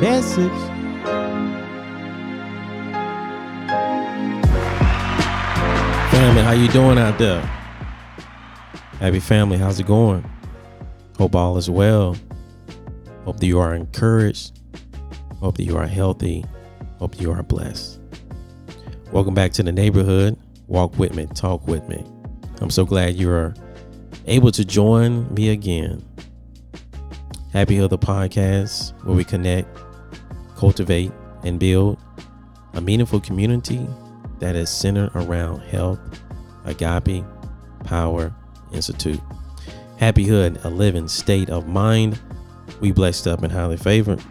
Message. Family, how you doing out there? Happy family, how's it going? Hope all is well. Hope that you are encouraged. Hope that you are healthy. Hope you are blessed. Welcome back to the neighborhood. Walk with me, talk with me. I'm so glad you are able to join me again. Happy the podcast, where we connect, cultivate, and build a meaningful community that is centered around health, agape, power, institute. Hapihood, a living state of mind. We blessed up and highly favored.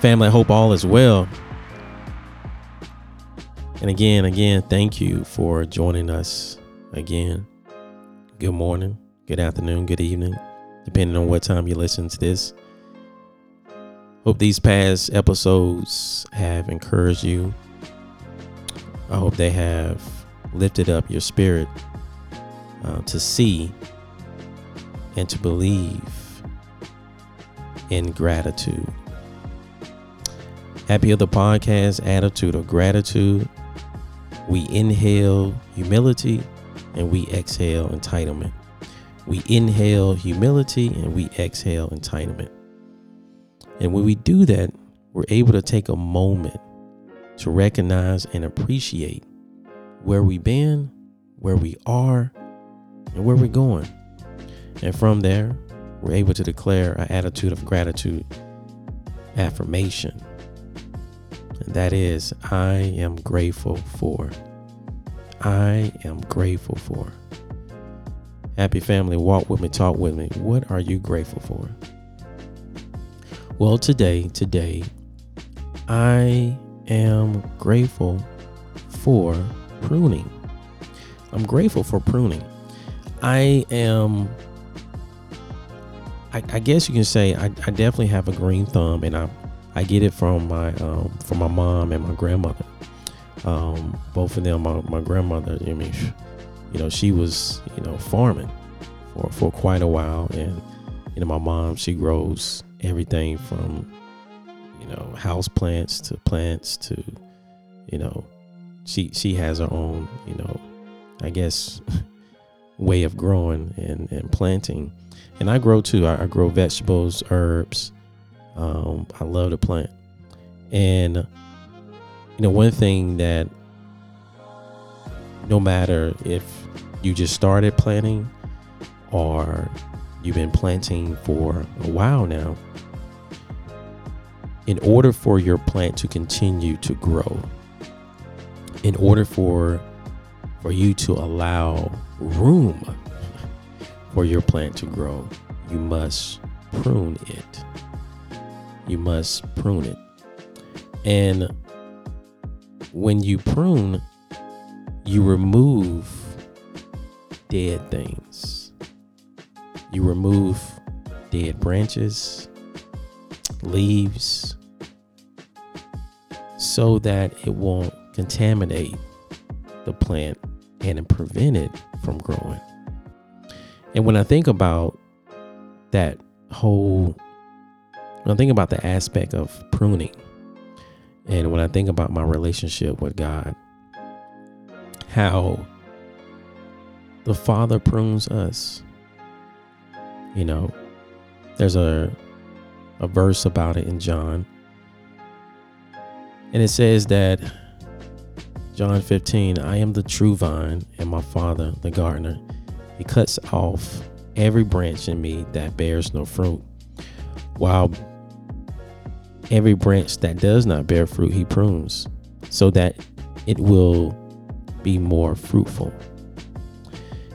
Family, I hope all is well. And again, again, thank you for joining us again. Good morning, good afternoon, good evening, depending on what time you listen to this. Hope these past episodes have encouraged you. I hope they have lifted up your spirit uh, to see and to believe in gratitude. Hapihood the podcast attitude of gratitude. We inhale humility and we exhale entitlement. We inhale humility and we exhale entitlement. And when we do that, we're able to take a moment to recognize and appreciate where we've been, where we are, and where we're going. And from there, we're able to declare an attitude of gratitude, affirmation. And that is, I am grateful for. I am grateful for. Happy family, walk with me, talk with me. What are you grateful for? Well, today, today, I am grateful for pruning. I'm grateful for pruning. I am, I, I guess you can say, I, I, definitely have a green thumb, and I, I get it from my, um, from my mom and my grandmother. Um, both of them, my, my grandmother, I mean, you know, she was, you know, farming for, for quite a while, and you know, my mom, she grows everything from you know house plants to plants to you know she she has her own you know i guess way of growing and and planting. And i grow too. I, I grow vegetables herbs. Um, i love to plant. And you know one thing that no matter if you just started planting or you've been planting for a while now, in order for your plant to continue to grow, in order for for you to allow room for your plant to grow, you must prune it. You must prune it. And when you prune, you remove dead things you remove dead branches, leaves, so that it won't contaminate the plant and prevent it from growing. And when I think about that whole, when I think about the aspect of pruning, and when I think about my relationship with God, how the Father prunes us you know, there's a a verse about it in John. And it says that John 15, I am the true vine and my father the gardener. He cuts off every branch in me that bears no fruit, while every branch that does not bear fruit he prunes, so that it will be more fruitful.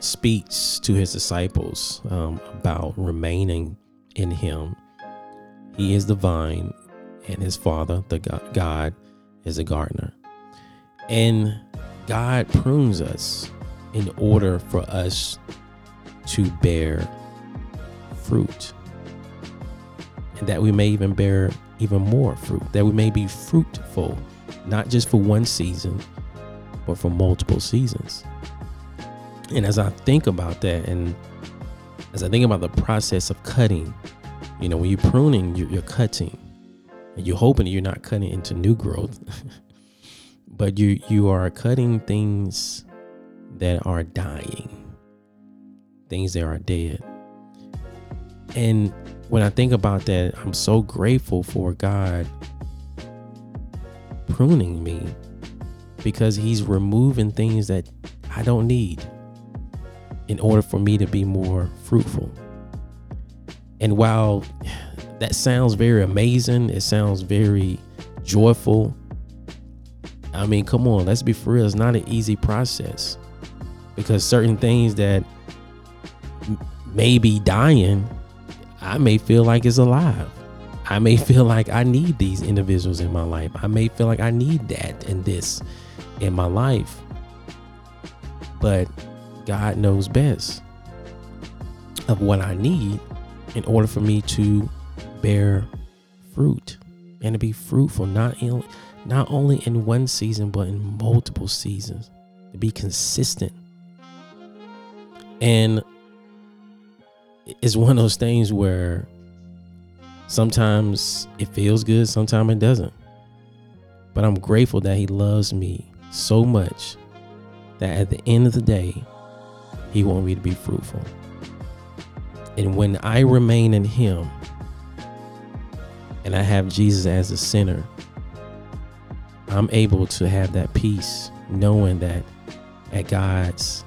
speaks to his disciples um, about remaining in him. He is the vine, and his father, the God, is a gardener. And God prunes us in order for us to bear fruit. And that we may even bear even more fruit, that we may be fruitful, not just for one season, but for multiple seasons. And as I think about that, and as I think about the process of cutting, you know, when you're pruning, you're, cutting, and you're hoping you're not cutting into new growth, but you you are cutting things that are dying, things that are dead. And when I think about that, I'm so grateful for God pruning me because He's removing things that I don't need in order for me to be more fruitful. And while that sounds very amazing, it sounds very joyful. I mean, come on, let's be for real. It's not an easy process because certain things that may be dying, I may feel like is alive. I may feel like I need these individuals in my life. I may feel like I need that and this in my life. But God knows best of what I need in order for me to bear fruit and to be fruitful, not in, not only in one season, but in multiple seasons, to be consistent. And it's one of those things where sometimes it feels good, sometimes it doesn't. But I'm grateful that He loves me so much that at the end of the day, He wants me to be fruitful. And when I remain in Him and I have Jesus as the center, I'm able to have that peace knowing that at God's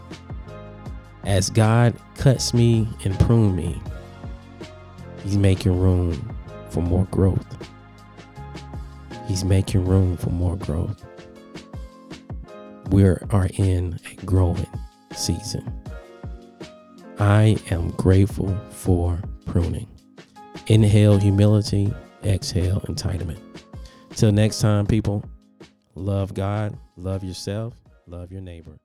as God cuts me and prune me, He's making room for more growth. He's making room for more growth. We are in a growing season. I am grateful for pruning. Inhale humility, exhale entitlement. Till next time, people, love God, love yourself, love your neighbor.